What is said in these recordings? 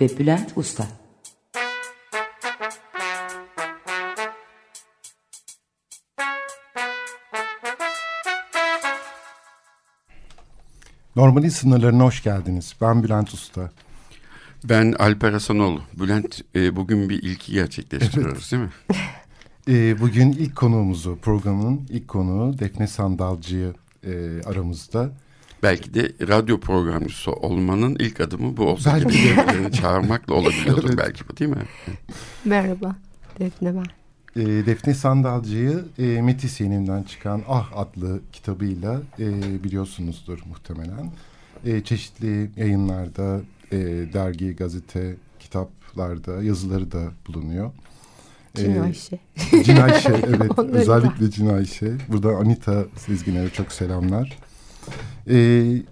ve Bülent Usta Normalin sınırlarına hoş geldiniz. Ben Bülent Usta. Ben Alper Hasanoğlu. Bülent e, bugün bir ilki gerçekleştiriyoruz değil mi? E, bugün ilk konuğumuzu, programın ilk konuğu Defne Sandalcı'yı e, aramızda. Belki de radyo programcısı olmanın ilk adımı bu olsa belki de çağırmakla olabiliyordur evet. belki bu değil mi? Merhaba, Defne ben. E, Defne Sandalcı'yı e, Metis yayınından çıkan Ah adlı kitabıyla e, biliyorsunuzdur muhtemelen. E, çeşitli yayınlarda, e, dergi, gazete, kitaplarda yazıları da bulunuyor. E, Ayşe. Cin Ayşe evet özellikle Cin Ayşe. Burada Anita Sezgin'e çok selamlar. Ee,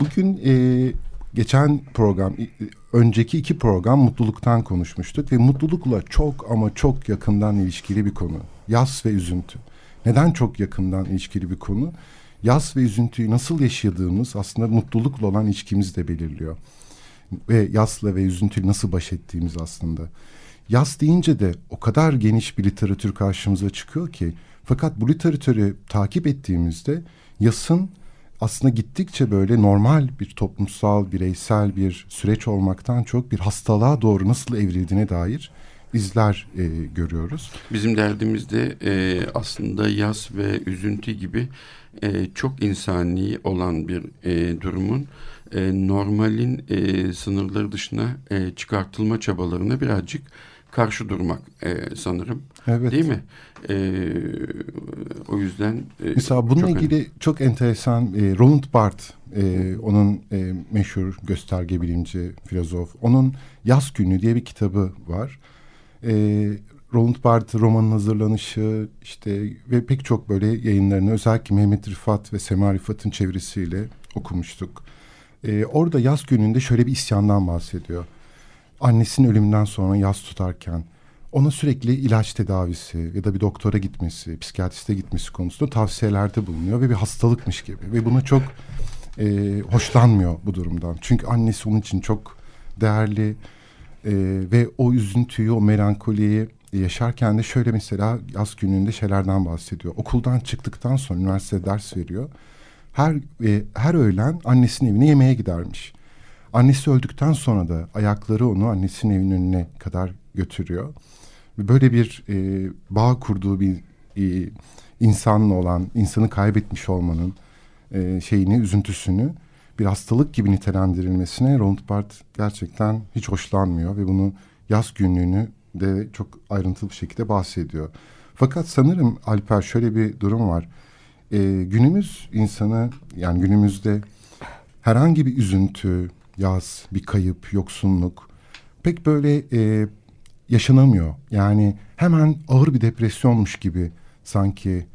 bugün e, geçen program, önceki iki program mutluluktan konuşmuştuk ve mutlulukla çok ama çok yakından ilişkili bir konu. Yas ve üzüntü. Neden çok yakından ilişkili bir konu? Yas ve üzüntüyü nasıl yaşadığımız aslında mutlulukla olan ilişkimizi de belirliyor. Ve yasla ve üzüntüyü nasıl baş ettiğimiz aslında. Yas deyince de o kadar geniş bir literatür karşımıza çıkıyor ki fakat bu literatürü takip ettiğimizde yasın aslında gittikçe böyle normal bir toplumsal, bireysel bir süreç olmaktan çok bir hastalığa doğru nasıl evrildiğine dair izler e, görüyoruz. Bizim derdimizde e, aslında yas ve üzüntü gibi e, çok insani olan bir e, durumun e, normalin e, sınırları dışına e, çıkartılma çabalarına birazcık karşı durmak e, sanırım. Evet. Değil mi? E, o yüzden... E, Mesela bununla çok ilgili önemli. çok enteresan e, Roland Barthes, e, onun e, meşhur gösterge bilimci, filozof, onun Yaz Günü diye bir kitabı var. E, Roland Barthes romanın hazırlanışı işte ve pek çok böyle yayınlarını özellikle Mehmet Rifat ve Sema Rifat'ın çevirisiyle okumuştuk. E, orada yaz gününde şöyle bir isyandan bahsediyor annesinin ölümünden sonra yas tutarken ona sürekli ilaç tedavisi ya da bir doktora gitmesi, psikiyatriste gitmesi konusunda tavsiyelerde bulunuyor ve bir hastalıkmış gibi ve buna çok e, hoşlanmıyor bu durumdan. Çünkü annesi onun için çok değerli e, ve o üzüntüyü, o melankoliyi yaşarken de şöyle mesela yaz gününde şeylerden bahsediyor. Okuldan çıktıktan sonra üniversite ders veriyor. Her e, her öğlen annesinin evine yemeğe gidermiş. Annesi öldükten sonra da ayakları onu annesinin evinin önüne kadar götürüyor. Böyle bir e, bağ kurduğu bir e, insanla olan, insanı kaybetmiş olmanın e, şeyini, üzüntüsünü bir hastalık gibi nitelendirilmesine Roland Barthes gerçekten hiç hoşlanmıyor ve bunu yaz günlüğünü de çok ayrıntılı bir şekilde bahsediyor. Fakat sanırım Alper şöyle bir durum var. E, günümüz insanı yani günümüzde herhangi bir üzüntü, yaz, bir kayıp, yoksunluk pek böyle e, yaşanamıyor. Yani hemen ağır bir depresyonmuş gibi sanki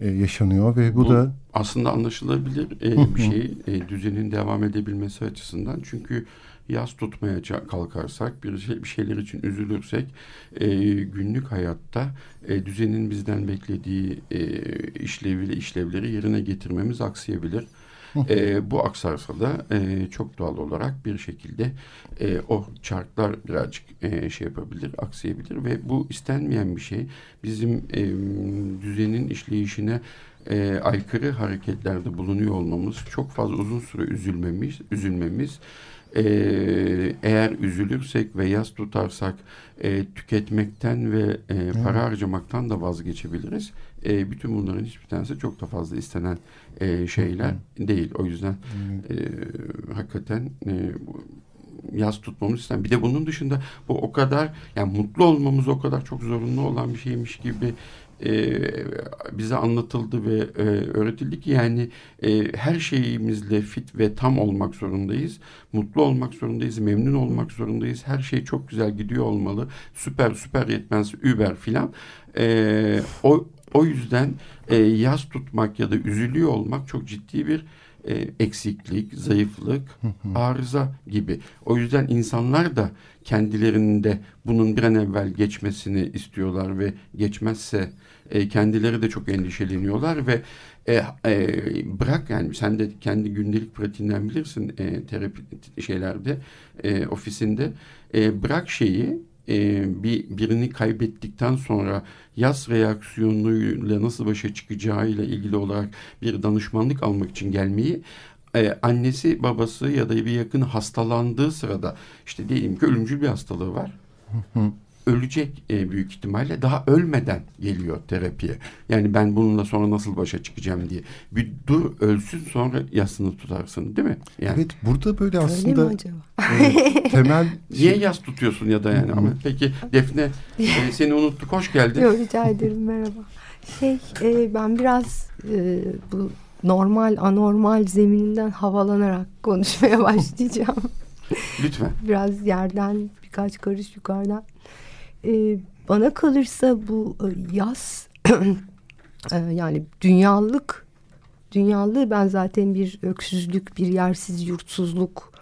e, yaşanıyor ve bu, bu da aslında anlaşılabilir e, bir şey e, düzenin devam edebilmesi açısından. Çünkü yaz tutmaya kalkarsak bir, şey, bir şeyler için üzülürsek e, günlük hayatta e, düzenin bizden beklediği e, işlevi işlevleri yerine getirmemiz aksayabilir e, bu aksarsa da e, çok doğal olarak bir şekilde e, o çarklar birazcık e, şey yapabilir, aksayabilir ve bu istenmeyen bir şey. Bizim e, düzenin işleyişine e, aykırı hareketlerde bulunuyor olmamız, çok fazla uzun süre üzülmemiz, üzülmemiz e, eğer üzülürsek ve yaz tutarsak e, tüketmekten ve e, para harcamaktan da vazgeçebiliriz. E, bütün bunların hiçbir tanesi çok da fazla istenen e, şeyler değil. O yüzden e, hakikaten e, yaz tutmamız istedim. Bir de bunun dışında bu o kadar yani mutlu olmamız o kadar çok zorunlu olan bir şeymiş gibi e, bize anlatıldı ve e, öğretildi ki yani e, her şeyimizle fit ve tam olmak zorundayız. Mutlu olmak zorundayız, memnun olmak zorundayız. Her şey çok güzel gidiyor olmalı. Süper süper yetmez, über filan. E, o, o yüzden e, yaz tutmak ya da üzülüyor olmak çok ciddi bir e, eksiklik, zayıflık, arıza gibi. O yüzden insanlar da kendilerinde bunun bir an evvel geçmesini istiyorlar ve geçmezse e, kendileri de çok endişeleniyorlar ve e, e, bırak yani sen de kendi gündelik pratiğinden bilirsin e, terapi şeylerde e, ofisinde e, bırak şeyi e, bir birini kaybettikten sonra yaz reaksiyonuyla nasıl başa çıkacağıyla ilgili olarak bir danışmanlık almak için gelmeyi e, annesi babası ya da bir yakın hastalandığı sırada işte diyelim ki ölümcül bir hastalığı var. Ölecek e, büyük ihtimalle daha ölmeden geliyor terapiye. Yani ben bununla sonra nasıl başa çıkacağım diye. Bir dur ölsün sonra yasını tutarsın değil mi? Yani, Evet burada böyle Öyle aslında mi acaba? e, temel Niye yas tutuyorsun ya da yani ama peki Defne e, seni unuttuk hoş geldin. Yok rica ederim merhaba. Şey e, ben biraz e, bu normal anormal zemininden havalanarak konuşmaya başlayacağım. Lütfen. biraz yerden birkaç karış yukarıdan. E, bana kalırsa bu e, yaz e, yani dünyalık dünyalığı ben zaten bir öksüzlük, bir yersiz yurtsuzluk,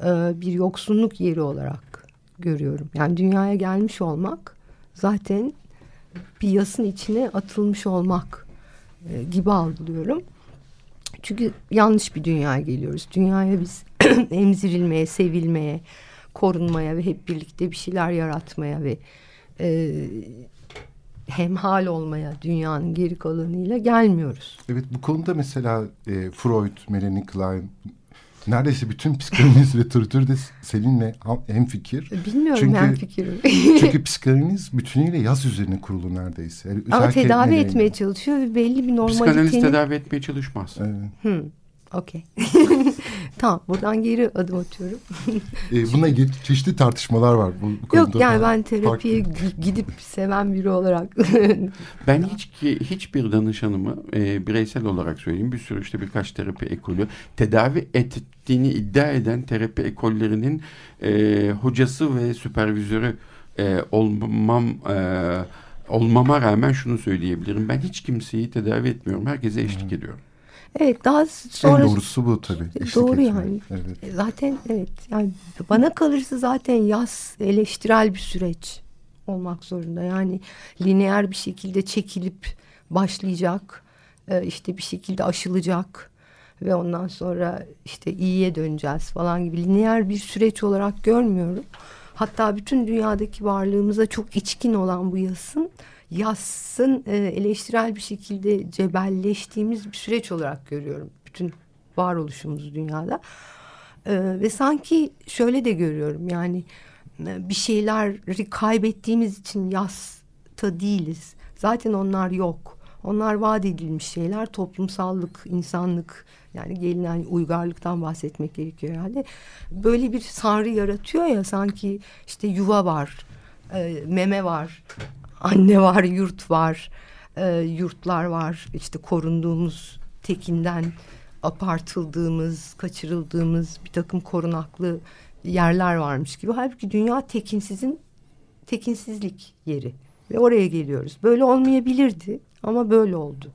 e, bir yoksunluk yeri olarak görüyorum. Yani dünyaya gelmiş olmak zaten bir yasın içine atılmış olmak e, gibi algılıyorum. Çünkü yanlış bir dünyaya geliyoruz. Dünyaya biz emzirilmeye, sevilmeye, korunmaya ve hep birlikte bir şeyler yaratmaya ve e, hemhal olmaya dünyanın geri kalanıyla gelmiyoruz. Evet bu konuda mesela e, Freud, Melanie Klein neredeyse bütün psikanaliz literatürde seninle hemfikir. Bilmiyorum Çünkü- ben fikrim. Çünkü psikanaliz bütünüyle yaz üzerine kurulu neredeyse. Yani Ama tedavi etmeye çalışıyor ve belli bir Psikanaliz normalitenin... tedavi etmeye çalışmaz. Evet. Hmm, Okey. tamam buradan geri adım atıyorum. E, bununla ilgili çeşitli tartışmalar var bu, bu Yok yani ben terapiye farklı. gidip seven biri olarak Ben hiç ki hiçbir danışanımı e, bireysel olarak söyleyeyim bir sürü işte birkaç terapi ekolü tedavi ettiğini iddia eden terapi ekollerinin e, hocası ve süpervizörü e, olmam e, olmama rağmen şunu söyleyebilirim. Ben hiç kimseyi tedavi etmiyorum. Herkese eşlik ediyorum. Evet daha En sonra doğrusu bu tabii. eşlik Doğru etmek. yani. Evet. E, Zaten evet yani bana kalırsa zaten yaz eleştirel bir süreç olmak zorunda. Yani lineer bir şekilde çekilip başlayacak, e, işte bir şekilde aşılacak ve ondan sonra işte iyiye döneceğiz falan gibi lineer bir süreç olarak görmüyorum. Hatta bütün dünyadaki varlığımıza çok içkin olan bu yasın yasın e, eleştirel bir şekilde cebelleştiğimiz bir süreç olarak görüyorum. Bütün varoluşumuz dünyada. E, ve sanki şöyle de görüyorum yani e, bir şeyleri kaybettiğimiz için yasta değiliz. Zaten onlar yok. Onlar vaat edilmiş şeyler toplumsallık, insanlık yani gelinen uygarlıktan bahsetmek gerekiyor herhalde. Böyle bir sanrı yaratıyor ya sanki işte yuva var, meme var, anne var, yurt var, e, yurtlar var. işte korunduğumuz tekinden apartıldığımız, kaçırıldığımız bir takım korunaklı yerler varmış gibi. Halbuki dünya tekinsizin tekinsizlik yeri ve oraya geliyoruz. Böyle olmayabilirdi ama böyle oldu.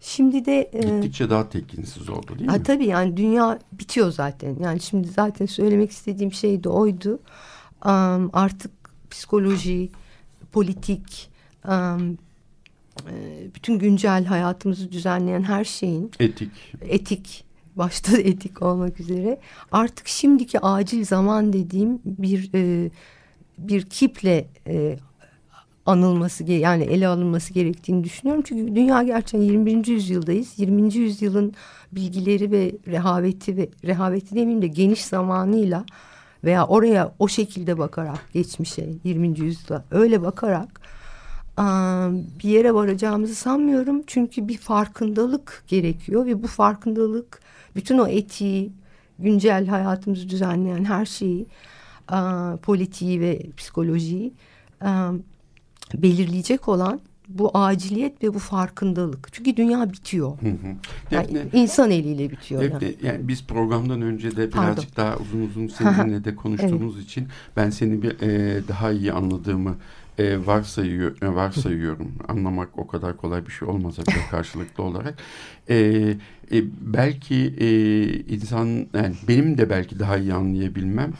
Şimdi de e, Gittikçe daha tekinsiz oldu değil Ha, mi? tabii yani dünya bitiyor zaten. Yani şimdi zaten söylemek istediğim şey de oydu. Am, artık psikoloji, politik, e, bütün güncel hayatımızı düzenleyen her şeyin Etik. etik başta etik olmak üzere artık şimdiki acil zaman dediğim bir e, bir kiple e, anılması yani ele alınması gerektiğini düşünüyorum. Çünkü dünya gerçekten 21. yüzyıldayız. 20. yüzyılın bilgileri ve rehaveti ve rehaveti demeyeyim de geniş zamanıyla veya oraya o şekilde bakarak geçmişe 20. yüzyılda öyle bakarak bir yere varacağımızı sanmıyorum. Çünkü bir farkındalık gerekiyor ve bu farkındalık bütün o etiği, güncel hayatımızı düzenleyen her şeyi, politiği ve psikolojiyi belirleyecek olan bu aciliyet ve bu farkındalık. Çünkü dünya bitiyor. Hı hı. Yani insan eliyle bitiyor. Defne, yani. yani biz programdan önce de Pardon. birazcık daha uzun uzun seninle de konuştuğumuz için ben seni bir e, daha iyi anladığımı e, varsayıyor, e, varsayıyorum. Anlamak o kadar kolay bir şey olmasa bile karşılıklı olarak. E, e, belki e, insan, yani benim de belki daha iyi anlayabilmem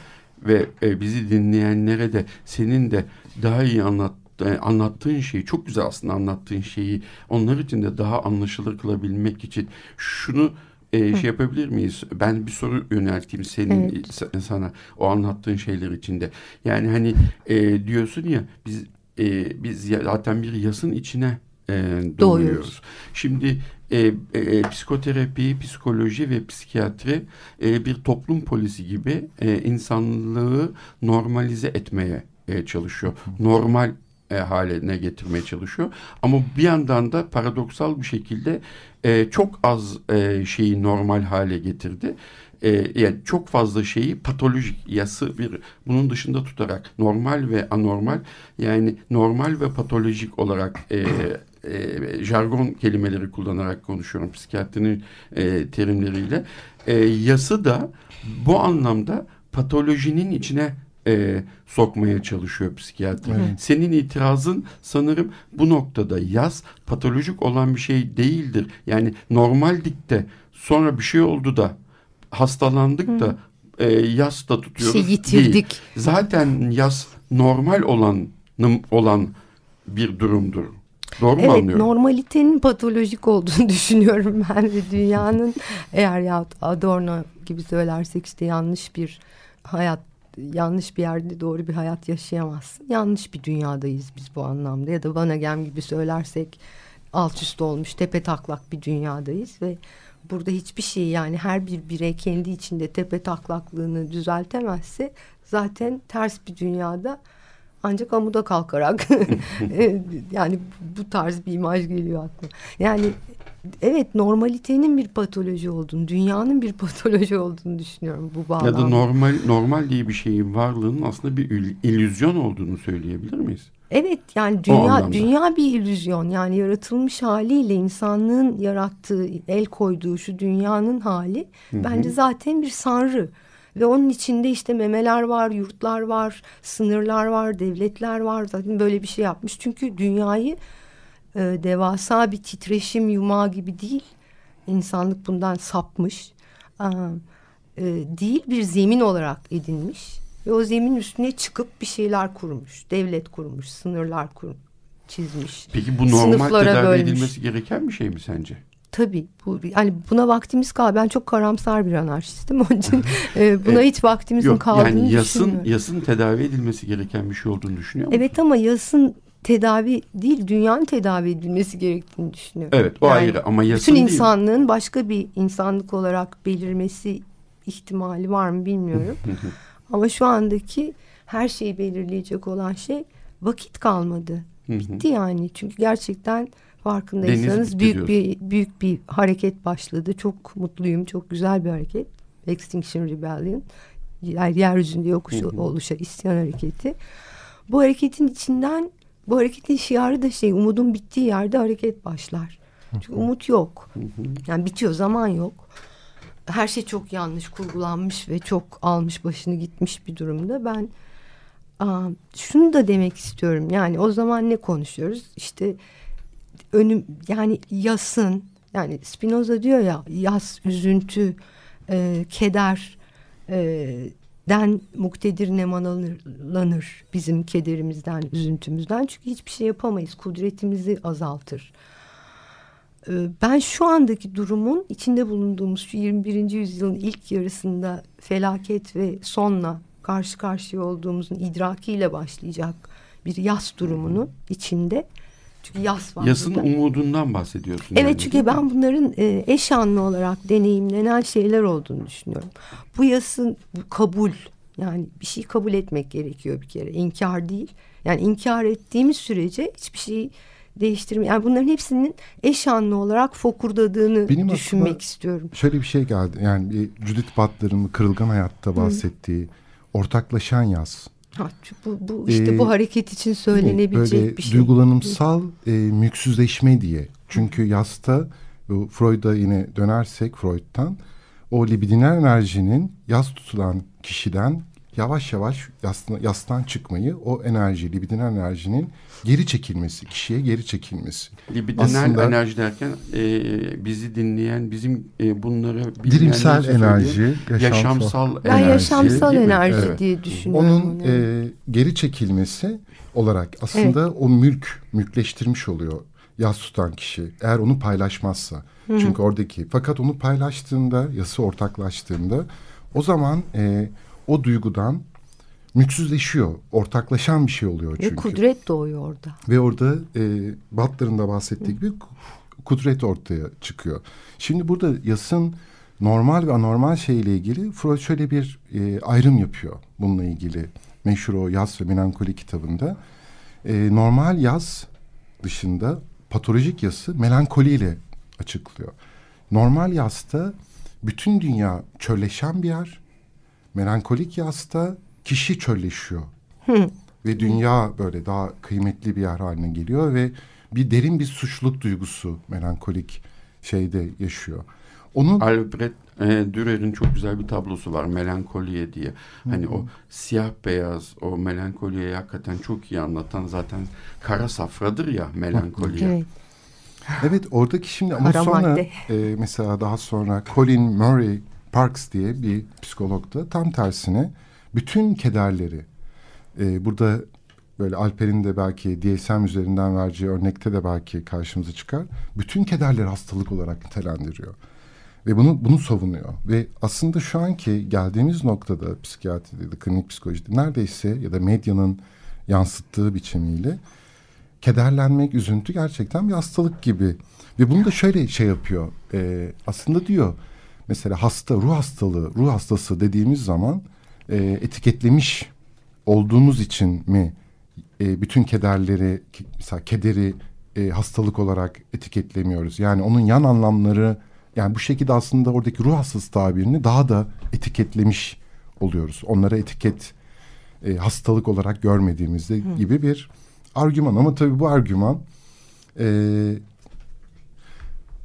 ve e, bizi dinleyenlere de senin de daha iyi anlat e, anlattığın şeyi çok güzel aslında anlattığın şeyi onlar için de daha anlaşılır kılabilmek için şunu e, şey yapabilir miyiz? Ben bir soru yönelteyim senin Evet. sa- sana o anlattığın şeyler içinde. Yani hani e, diyorsun ya biz e, biz zaten bir yasın içine e, doğuyoruz. Doğuyoruz. Şimdi e, e, psikoterapi, psikoloji ve psikiyatri e, bir toplum polisi gibi e, insanlığı normalize etmeye e, çalışıyor. Normal e, haline getirmeye çalışıyor. Ama bir yandan da paradoksal bir şekilde e, çok az e, şeyi normal hale getirdi. E, yani çok fazla şeyi patolojik yası bir bunun dışında tutarak normal ve anormal yani normal ve patolojik olarak e, e, jargon kelimeleri kullanarak konuşuyorum psikiyatrinin e, terimleriyle. E, yası da bu anlamda patolojinin içine e, sokmaya çalışıyor psikiyatri. Senin itirazın sanırım bu noktada yaz patolojik olan bir şey değildir. Yani normaldik de sonra bir şey oldu da hastalandık da e, yas da tutuyoruz. şey değil. yitirdik. Zaten yas normal olan olan bir durumdur. Doğru mu Evet anlıyorum? normalitenin patolojik olduğunu düşünüyorum ben ve dünyanın eğer ya Adorno gibi söylersek işte yanlış bir hayat yanlış bir yerde doğru bir hayat yaşayamazsın. Yanlış bir dünyadayız biz bu anlamda ya da Vanagem gibi söylersek alt üst olmuş tepe taklak bir dünyadayız ve burada hiçbir şey yani her bir birey kendi içinde tepe taklaklığını düzeltemezse zaten ters bir dünyada ancak amuda kalkarak e, yani bu tarz bir imaj geliyor aklıma. Yani evet normalitenin bir patoloji olduğunu, dünyanın bir patoloji olduğunu düşünüyorum bu bağlamda. Ya da normal normal diye bir şeyin varlığının aslında bir illüzyon olduğunu söyleyebilir miyiz? Evet yani dünya dünya bir illüzyon. Yani yaratılmış haliyle insanlığın yarattığı el koyduğu şu dünyanın hali bence zaten bir sanrı. Ve onun içinde işte memeler var, yurtlar var, sınırlar var, devletler var. Zaten böyle bir şey yapmış. Çünkü dünyayı e, devasa bir titreşim yumağı gibi değil insanlık bundan sapmış Aa, e, değil bir zemin olarak edinmiş ve o zemin üstüne çıkıp bir şeyler kurmuş devlet kurmuş sınırlar kur, çizmiş Peki bu normal tedavi bölmüş. edilmesi gereken bir şey mi sence? Tabii bu yani buna vaktimiz kal. Ben çok karamsar bir anarşistim onun için e, buna hiç vaktimizin Yok kaldığını yani yasın düşünmüyorum. yasın tedavi edilmesi gereken bir şey olduğunu düşünüyor musun? Evet ama yasın tedavi değil dünyanın tedavi edilmesi gerektiğini düşünüyorum. Evet o Yani ayrı ama yasın Bütün değil. insanlığın başka bir insanlık olarak belirmesi ihtimali var mı bilmiyorum. ama şu andaki her şeyi belirleyecek olan şey vakit kalmadı. Bitti yani. Çünkü gerçekten farkındaysanız büyük bir büyük bir hareket başladı. Çok mutluyum. Çok güzel bir hareket. Extinction Rebellion. Yer, yeryüzünde yokuş oluşan isyan hareketi. Bu hareketin içinden bu hareketin şiarı da şey umudun bittiği yerde hareket başlar. Çünkü umut yok. Yani bitiyor zaman yok. Her şey çok yanlış kurgulanmış ve çok almış başını gitmiş bir durumda. Ben aa, şunu da demek istiyorum. Yani o zaman ne konuşuyoruz? İşte önüm yani yasın yani Spinoza diyor ya yas, üzüntü, e, keder e, den muktedir nemalanır bizim kederimizden, üzüntümüzden. Çünkü hiçbir şey yapamayız. Kudretimizi azaltır. E, ben şu andaki durumun içinde bulunduğumuz şu 21. yüzyılın ilk yarısında felaket ve sonla karşı karşıya olduğumuzun idrakiyle başlayacak bir yas durumunun içinde. Çünkü yas var Yasın burada. umudundan bahsediyorsun. Evet yani, çünkü ben bunların e, eş anlı olarak deneyimlenen şeyler olduğunu düşünüyorum. Bu yasın bu kabul yani bir şey kabul etmek gerekiyor bir kere inkar değil. Yani inkar ettiğimiz sürece hiçbir şey değiştirme. Yani bunların hepsinin eş anlı olarak fokurdadığını Benim düşünmek aklıma- istiyorum. Şöyle bir şey geldi. Yani Judith Butler'ın Kırılgan Hayat'ta bahsettiği ortaklaşan yaz Ha, bu, bu işte ee, bu hareket için söylenebilecek böyle bir şey. Duygulanımsal e, mülksüzleşme diye. Çünkü yasta Freud'a yine dönersek Freud'tan o libidinal enerjinin yas tutulan kişiden yavaş yavaş yastan, yastan çıkmayı, o enerji, libidinal enerjinin geri çekilmesi, kişiye geri çekilmesi. Libidinal Aslında, enerji derken e, bizi dinleyen, bizim e, bunları dirimsel enerji, yaşamsal, yaşamsal enerji. Ben yaşamsal enerji evet. diye düşünüyorum. Onun e, geri çekilmesi olarak aslında evet. o mülk, mülkleştirmiş oluyor yas tutan kişi. Eğer onu paylaşmazsa. Hı -hı. Çünkü oradaki, fakat onu paylaştığında, yası ortaklaştığında o zaman... E, o duygudan mülksüzleşiyor. Ortaklaşan bir şey oluyor çünkü. Ve kudret doğuyor orada. Ve orada e, Butler'ın da bahsettiği gibi kudret ortaya çıkıyor. Şimdi burada yasın normal ve anormal şeyle ilgili Freud şöyle bir e, ayrım yapıyor bununla ilgili. Meşhur o Yaz ve Melankoli kitabında. E, normal yaz dışında patolojik yası melankoliyle açıklıyor. Normal yasta bütün dünya çölleşen bir yer melankolik yasta kişi çölleşiyor. Ve dünya böyle daha kıymetli bir yer haline geliyor ve bir derin bir suçluluk duygusu melankolik şeyde yaşıyor. Onun Albert e, Dürer'in çok güzel bir tablosu var melankoliye diye. Hani o siyah beyaz o melankoliye hakikaten çok iyi anlatan zaten kara safradır ya melankoliye. Evet. Evet oradaki şimdi ama Kara sonra e, mesela daha sonra Colin Murray Parks diye bir psikolog da tam tersine bütün kederleri e, burada böyle Alper'in de belki DSM üzerinden vereceği örnekte de belki karşımıza çıkar. Bütün kederleri hastalık olarak nitelendiriyor. Ve bunu bunu savunuyor. Ve aslında şu anki geldiğimiz noktada psikiyatride, de, klinik psikolojide neredeyse ya da medyanın yansıttığı biçimiyle kederlenmek, üzüntü gerçekten bir hastalık gibi. Ve bunu da şöyle şey yapıyor. E, aslında diyor mesela hasta, ruh hastalığı, ruh hastası dediğimiz zaman e, etiketlemiş olduğumuz için mi e, bütün kederleri, mesela kederi e, hastalık olarak etiketlemiyoruz? Yani onun yan anlamları, yani bu şekilde aslında oradaki ruh hastası tabirini daha da etiketlemiş oluyoruz. Onlara etiket e, hastalık olarak görmediğimizde Hı. gibi bir argüman. Ama tabii bu argüman e,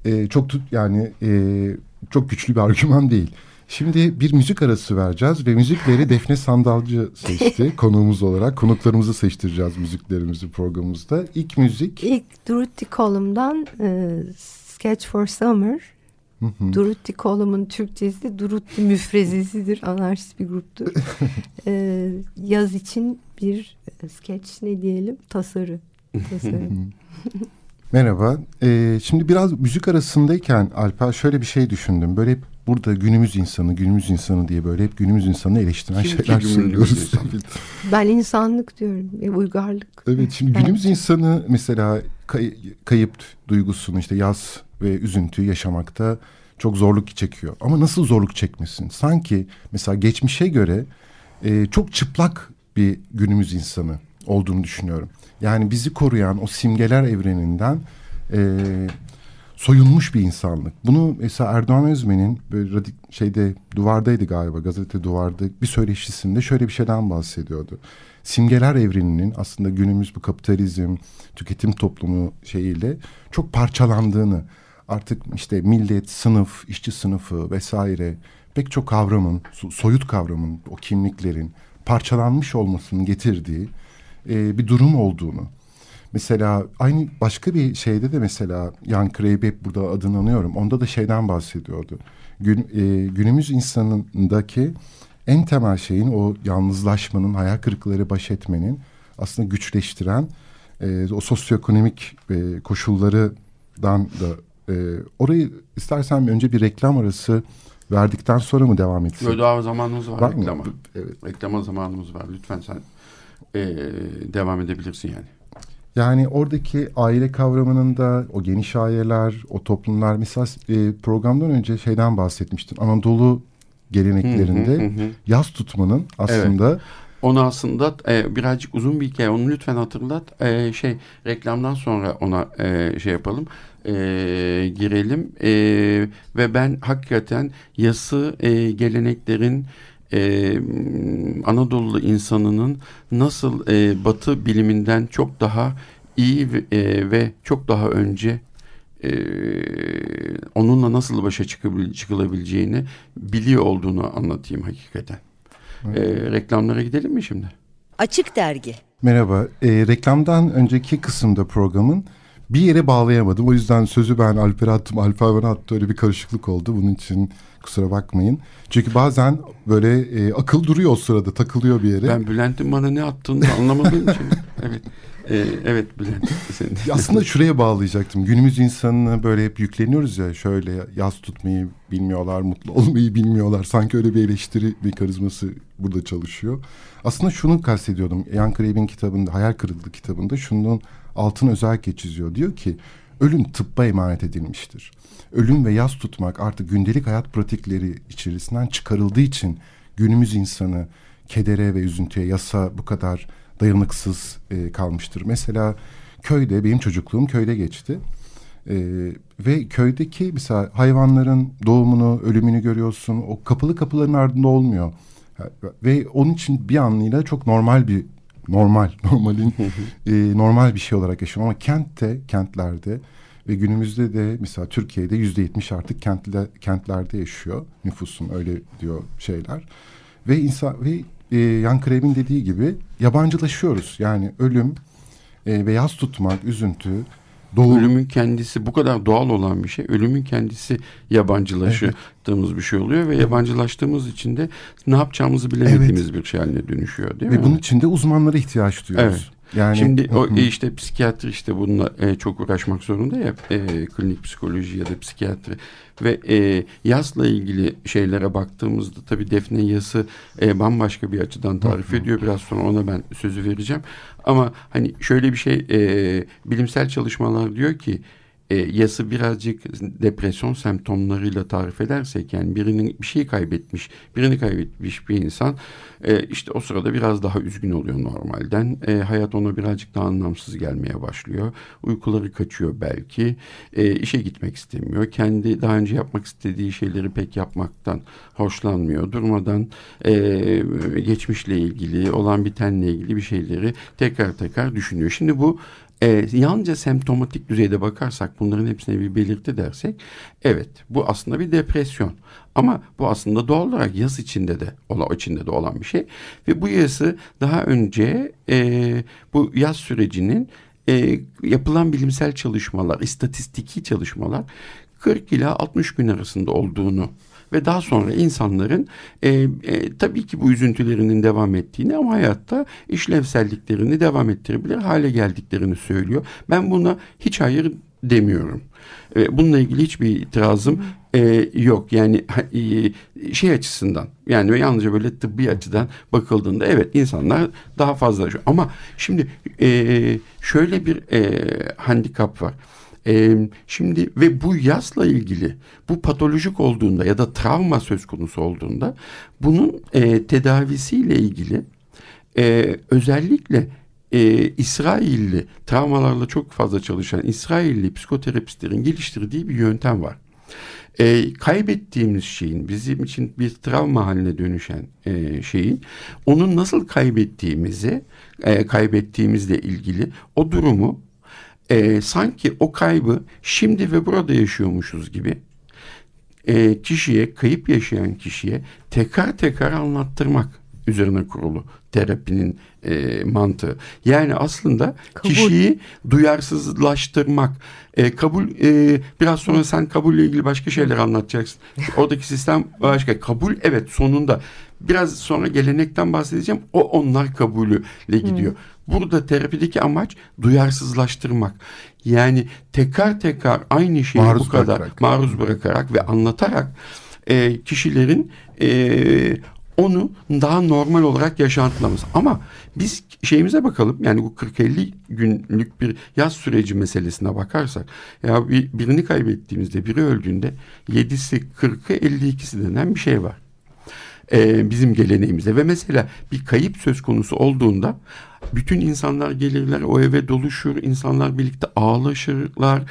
e, çok tut yani e, çok güçlü bir argüman değil. Şimdi bir müzik arası vereceğiz ve müzikleri Defne Sandalcı seçti konuğumuz olarak. Konuklarımızı seçtireceğiz müziklerimizi programımızda. İlk müzik... İlk Dorothy Colum'dan e, Sketch for Summer. Dorothy Colum'un Türkçesi Dorothy müfrezesidir. Anarşist bir gruptur. e, yaz için bir e, sketch ne diyelim? Tasarı. Tasarı. Merhaba. Ee, şimdi biraz müzik arasındayken Alper şöyle bir şey düşündüm. Böyle hep burada günümüz insanı, günümüz insanı diye böyle hep günümüz insanını eleştiren Kim şeyler söylüyoruz. ben insanlık diyorum. E, uygarlık. Evet şimdi evet. günümüz insanı mesela kay, kayıp duygusunu işte yaz ve üzüntü yaşamakta çok zorluk çekiyor. Ama nasıl zorluk çekmesin? Sanki mesela geçmişe göre e, çok çıplak bir günümüz insanı olduğunu düşünüyorum. Yani bizi koruyan o simgeler evreninden e, soyulmuş bir insanlık. Bunu mesela Erdoğan Özmen'in böyle radik, şeyde duvardaydı galiba gazete duvarda bir söyleşisinde şöyle bir şeyden bahsediyordu. Simgeler evreninin aslında günümüz bu kapitalizm, tüketim toplumu şeyiyle çok parçalandığını artık işte millet, sınıf, işçi sınıfı vesaire pek çok kavramın, soyut kavramın, o kimliklerin parçalanmış olmasının getirdiği e, bir durum olduğunu. Mesela aynı başka bir şeyde de mesela Yan Kreybe burada adını anıyorum. Onda da şeyden bahsediyordu. Gün, e, günümüz insanındaki en temel şeyin o yalnızlaşmanın, hayal kırıkları baş etmenin aslında güçleştiren e, o sosyoekonomik e, koşullardan da e, orayı istersen önce bir reklam arası verdikten sonra mı devam etsin? Böyle daha zamanımız var, var reklama. Evet. Reklama zamanımız var. Lütfen sen e, devam edebilirsin yani. Yani oradaki aile kavramının da o geniş aileler, o toplumlar mesela e, programdan önce şeyden bahsetmiştin. Anadolu geleneklerinde hı hı hı. yaz tutmanın aslında evet. Onu aslında e, birazcık uzun bir hikaye. Onu lütfen hatırlat. E, şey reklamdan sonra ona e, şey yapalım. E, girelim. E, ve ben hakikaten yası e, geleneklerin e, Anadolu insanının nasıl e, Batı biliminden çok daha iyi ve, e, ve çok daha önce e, onunla nasıl başa çıkılabileceğini biliyor olduğunu anlatayım hakikaten. E, reklamlara gidelim mi şimdi? Açık Dergi Merhaba. E, reklamdan önceki kısımda programın bir yere bağlayamadım. O yüzden sözü ben Alper'e attım, Alper bana attı. Öyle bir karışıklık oldu. Bunun için kusura bakmayın. Çünkü bazen böyle e, akıl duruyor o sırada, takılıyor bir yere. Ben Bülent'in bana ne attığını anlamadığım için. Evet. Ee, evet Bülent. Sen... Aslında şuraya bağlayacaktım. Günümüz insanına böyle hep yükleniyoruz ya şöyle yaz tutmayı bilmiyorlar, mutlu olmayı bilmiyorlar. Sanki öyle bir eleştiri mekanizması burada çalışıyor. Aslında şunu kastediyordum. Ian Crave'in kitabında, Hayal Kırıklığı kitabında şunun altını özellikle çiziyor. Diyor ki ölüm tıbba emanet edilmiştir. Ölüm ve yaz tutmak artık gündelik hayat pratikleri içerisinden çıkarıldığı için günümüz insanı kedere ve üzüntüye yasa bu kadar dayanıksız e, kalmıştır. Mesela köyde benim çocukluğum köyde geçti. E, ve köydeki mesela hayvanların doğumunu, ölümünü görüyorsun. O kapılı kapıların ardında olmuyor. Ve onun için bir anlamıyla çok normal bir normal, normalin e, normal bir şey olarak yaşıyor. Ama kentte, kentlerde ve günümüzde de mesela Türkiye'de yüzde yetmiş artık kentli, kentlerde yaşıyor nüfusun öyle diyor şeyler. Ve insan ve e, Yan Kreb'in dediği gibi yabancılaşıyoruz. Yani ölüm e, ve yaz tutmak, üzüntü, doğum. Ölümün kendisi bu kadar doğal olan bir şey. Ölümün kendisi yabancılaştığımız evet. bir şey oluyor ve yabancılaştığımız için de ne yapacağımızı bilemediğimiz evet. bir şey haline dönüşüyor değil ve mi? Ve bunun için de uzmanlara ihtiyaç duyuyoruz. Evet. Yani şimdi o e, işte psikiyatri işte bununla e, çok uğraşmak zorunda ya e, klinik psikoloji ya da psikiyatri. Ve e, yasla ilgili şeylere baktığımızda tabii Defne yası e, bambaşka bir açıdan tarif ediyor. Biraz sonra ona ben sözü vereceğim. Ama hani şöyle bir şey e, bilimsel çalışmalar diyor ki e, yası birazcık depresyon semptomlarıyla tarif edersek yani birinin bir şey kaybetmiş, birini kaybetmiş bir insan e, işte o sırada biraz daha üzgün oluyor normalden. E, hayat ona birazcık daha anlamsız gelmeye başlıyor. Uykuları kaçıyor belki. E, işe gitmek istemiyor. Kendi daha önce yapmak istediği şeyleri pek yapmaktan hoşlanmıyor. Durmadan e, geçmişle ilgili, olan bitenle ilgili bir şeyleri tekrar tekrar düşünüyor. Şimdi bu e, yalnızca semptomatik düzeyde bakarsak bunların hepsine bir belirti dersek evet bu aslında bir depresyon. Ama bu aslında doğal olarak yaz içinde de olan, içinde de olan bir şey. Ve bu yazı daha önce e, bu yaz sürecinin e, yapılan bilimsel çalışmalar, istatistiki çalışmalar 40 ila 60 gün arasında olduğunu ve daha sonra insanların e, e, tabii ki bu üzüntülerinin devam ettiğini ama hayatta işlevselliklerini devam ettirebilir hale geldiklerini söylüyor. Ben buna hiç hayır demiyorum. E, bununla ilgili hiçbir itirazım e, yok. Yani e, şey açısından yani yalnızca böyle tıbbi açıdan bakıldığında evet insanlar daha fazla ama şimdi e, şöyle bir e, handikap var. Ee, şimdi ve bu yasla ilgili bu patolojik olduğunda ya da travma söz konusu olduğunda bunun e, tedavisiyle ilgili e, özellikle e, İsrailli travmalarla çok fazla çalışan İsrailli psikoterapistlerin geliştirdiği bir yöntem var. E, kaybettiğimiz şeyin bizim için bir travma haline dönüşen e, şeyin onun nasıl kaybettiğimizi e, kaybettiğimizle ilgili o durumu e, sanki o kaybı şimdi ve burada yaşıyormuşuz gibi e, kişiye, kayıp yaşayan kişiye tekrar tekrar anlattırmak üzerine kurulu terapinin e, mantığı. Yani aslında kabul. kişiyi duyarsızlaştırmak. E, kabul e, biraz sonra sen kabulle ilgili başka şeyler anlatacaksın. Oradaki sistem başka. Kabul evet sonunda biraz sonra gelenekten bahsedeceğim. O onlar kabulüyle gidiyor. Hmm. Burada terapideki amaç duyarsızlaştırmak. Yani tekrar tekrar aynı şeyi maruz bu kadar bırakarak. maruz bırakarak ve anlatarak e, kişilerin e, onu daha normal olarak yaşantılamız. Ama biz şeyimize bakalım yani bu 40-50 günlük bir yaz süreci meselesine bakarsak ya bir, birini kaybettiğimizde biri öldüğünde 7'si 40'ı 52'si denen bir şey var. e, bizim geleneğimizde ve mesela bir kayıp söz konusu olduğunda bütün insanlar gelirler o eve doluşur insanlar birlikte ağlaşırlar.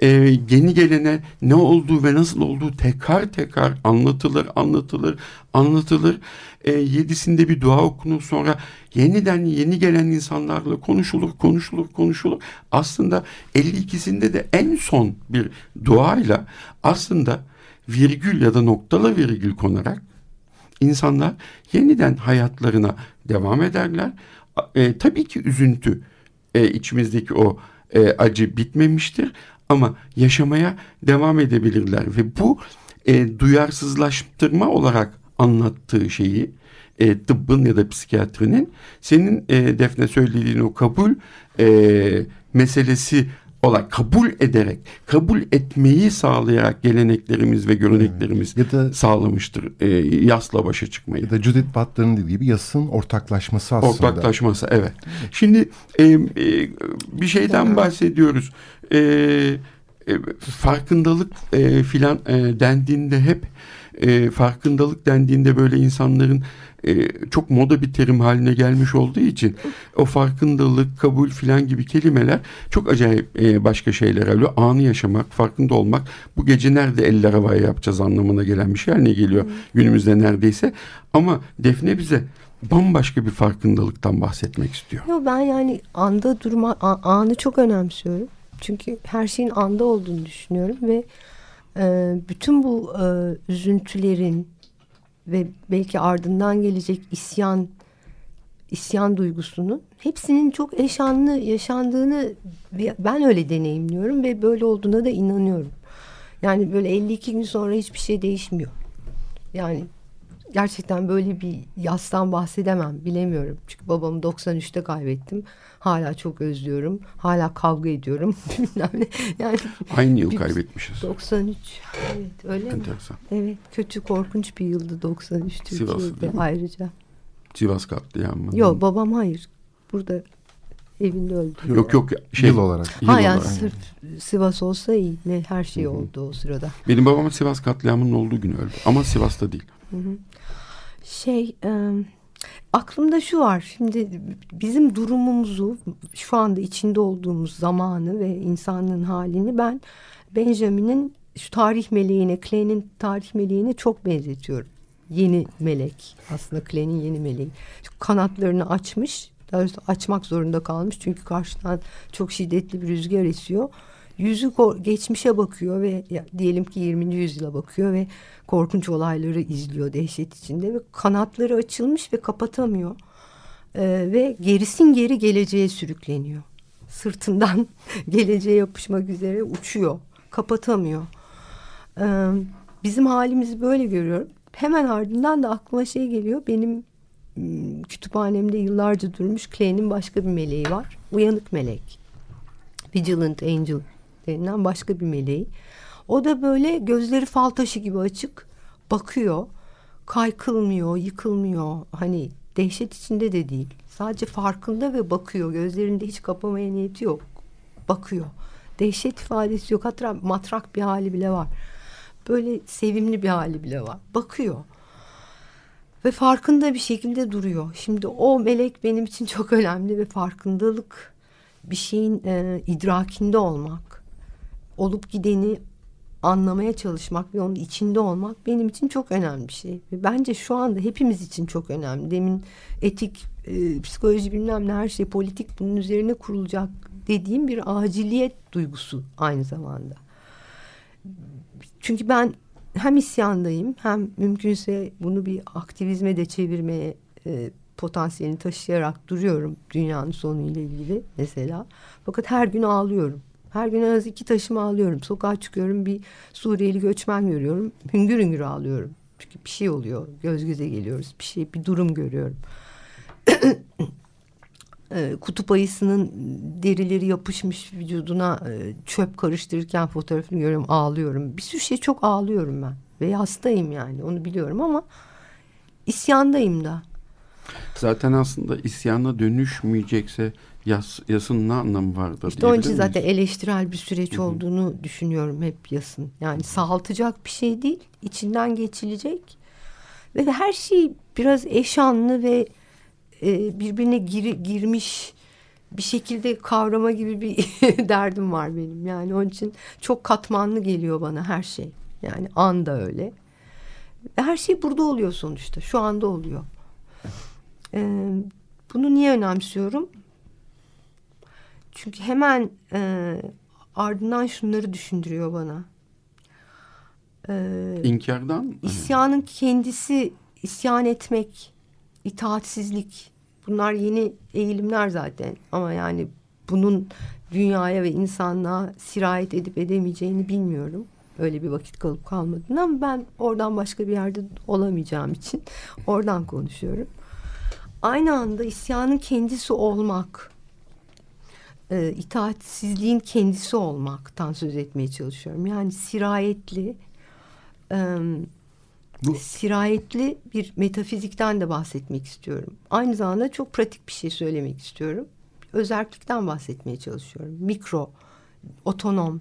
E, yeni gelene ne olduğu ve nasıl olduğu tekrar tekrar anlatılır anlatılır anlatılır. E, yedisinde bir dua okunur sonra yeniden yeni gelen insanlarla konuşulur konuşulur konuşulur. Aslında 52'sinde de en son bir duayla aslında virgül ya da noktalı virgül konarak insanlar yeniden hayatlarına devam ederler. E, tabii ki üzüntü e, içimizdeki o e, acı bitmemiştir ama yaşamaya devam edebilirler ve bu e, duyarsızlaştırma olarak anlattığı şeyi e, tıbbın ya da psikiyatrinin senin e, Defne söylediğin o kabul e, meselesi olarak kabul ederek, kabul etmeyi sağlayarak geleneklerimiz ve göreneklerimiz Ya da- sağlamıştır e, yasla başa çıkmayı. Ya da Judith Butler'ın dediği gibi yasın ortaklaşması aslında. Ortaklaşması evet. Şimdi e, e, bir şeyden bahsediyoruz. E, e, farkındalık e, filan e, dendiğinde hep e, farkındalık dendiğinde böyle insanların e, çok moda bir terim haline gelmiş olduğu için o farkındalık, kabul filan gibi kelimeler çok acayip e, başka şeyler alıyor. Anı yaşamak, farkında olmak, bu gece nerede eller havaya yapacağız anlamına gelen bir şey haline geliyor günümüzde neredeyse. Ama Defne bize bambaşka bir farkındalıktan bahsetmek istiyor. Yo, ben yani anda durma anı çok önemsiyorum. Çünkü her şeyin anda olduğunu düşünüyorum ve e, bütün bu e, üzüntülerin ve belki ardından gelecek isyan isyan duygusunun hepsinin çok eşanlı yaşandığını ve ben öyle deneyimliyorum ve böyle olduğuna da inanıyorum. Yani böyle 52 gün sonra hiçbir şey değişmiyor. Yani gerçekten böyle bir yastan bahsedemem bilemiyorum. Çünkü babamı 93'te kaybettim. Hala çok özlüyorum. Hala kavga ediyorum. Yani Aynı yıl Bir- kaybetmişiz. 93 evet öyle mi? Enteresan. Evet kötü korkunç bir yıldı 93 Sivas'ı Türkiye'de mi? ayrıca. Sivas katliamı. Yok babam hayır. Burada evinde öldü. Yok yok şey, Yıl olarak. yıl Ha yani olarak. sırf Sivas olsa iyi. Ne her şey oldu o sırada. Benim babam Sivas katliamının olduğu gün öldü. Ama Sivas'ta değil. Şey e, aklımda şu var. Şimdi bizim durumumuzu şu anda içinde olduğumuz zamanı ve insanlığın halini ben Benjamin'in şu tarih meleğine, Clay'nin tarih meleğine çok benzetiyorum. Yeni melek. Aslında Clay'nin yeni meleği. Şu kanatlarını açmış. Daha doğrusu açmak zorunda kalmış. Çünkü karşıdan çok şiddetli bir rüzgar esiyor. Yüzü geçmişe bakıyor ve ya, diyelim ki 20. yüzyıla bakıyor ve korkunç olayları izliyor dehşet içinde ve kanatları açılmış ve kapatamıyor. Ee, ve gerisin geri geleceğe sürükleniyor. Sırtından geleceğe yapışmak üzere uçuyor. Kapatamıyor. Ee, bizim halimizi böyle görüyorum. Hemen ardından da aklıma şey geliyor. Benim kütüphanemde yıllarca durmuş Clay'nin başka bir meleği var. Uyanık melek. Vigilant Angel denilen başka bir meleği. O da böyle gözleri fal taşı gibi açık bakıyor. Kaykılmıyor, yıkılmıyor. Hani dehşet içinde de değil. Sadece farkında ve bakıyor. Gözlerinde hiç kapamaya niyeti yok. Bakıyor. Dehşet ifadesi yok. Hatta matrak bir hali bile var. Böyle sevimli bir hali bile var. Bakıyor. Ve farkında bir şekilde duruyor. Şimdi o melek benim için çok önemli ve farkındalık bir şeyin e, idrakinde olmak, olup gideni anlamaya çalışmak ve onun içinde olmak benim için çok önemli bir şey. Ve bence şu anda hepimiz için çok önemli. Demin etik, e, psikoloji bilmem ne her şey politik bunun üzerine kurulacak dediğim bir aciliyet duygusu aynı zamanda. Çünkü ben hem isyandayım hem mümkünse bunu bir aktivizme de çevirmeye e, potansiyelini taşıyarak duruyorum dünyanın sonuyla ilgili mesela. Fakat her gün ağlıyorum. Her gün en az iki taşımı ağlıyorum. Sokağa çıkıyorum bir Suriyeli göçmen görüyorum. Hüngür hüngür ağlıyorum. Çünkü bir şey oluyor. Göz göze geliyoruz. Bir şey bir durum görüyorum. E, kutup ayısının derileri yapışmış vücuduna e, çöp karıştırırken fotoğrafını görüyorum ağlıyorum. Bir sürü şey çok ağlıyorum ben. Ve hastayım yani onu biliyorum ama isyandayım da. Zaten aslında isyana dönüşmeyecekse yas, yasın ne anlamı vardır İşte onun için zaten miyiz? eleştirel bir süreç olduğunu düşünüyorum hep yasın. Yani sağaltacak bir şey değil, içinden geçilecek. Ve her şey biraz eşanlı ve e, birbirine gir, girmiş bir şekilde kavrama gibi bir derdim var benim. Yani onun için çok katmanlı geliyor bana her şey. Yani an da öyle. Her şey burada oluyor sonuçta. Şu anda oluyor. Ee, bunu niye önemsiyorum? Çünkü hemen e, ardından şunları düşündürüyor bana. Ee, İnkardan? İsyanın kendisi, isyan etmek, itaatsizlik. Bunlar yeni eğilimler zaten. Ama yani bunun dünyaya ve insanlığa sirayet edip edemeyeceğini bilmiyorum. Öyle bir vakit kalıp kalmadığını ama ben oradan başka bir yerde olamayacağım için oradan konuşuyorum. Aynı anda isyanın kendisi olmak, e, itaatsizliğin kendisi olmaktan söz etmeye çalışıyorum. Yani sirayetli, e, bu sirayetli bir metafizikten de bahsetmek istiyorum. Aynı zamanda çok pratik bir şey söylemek istiyorum. Özerklikten bahsetmeye çalışıyorum. Mikro, otonom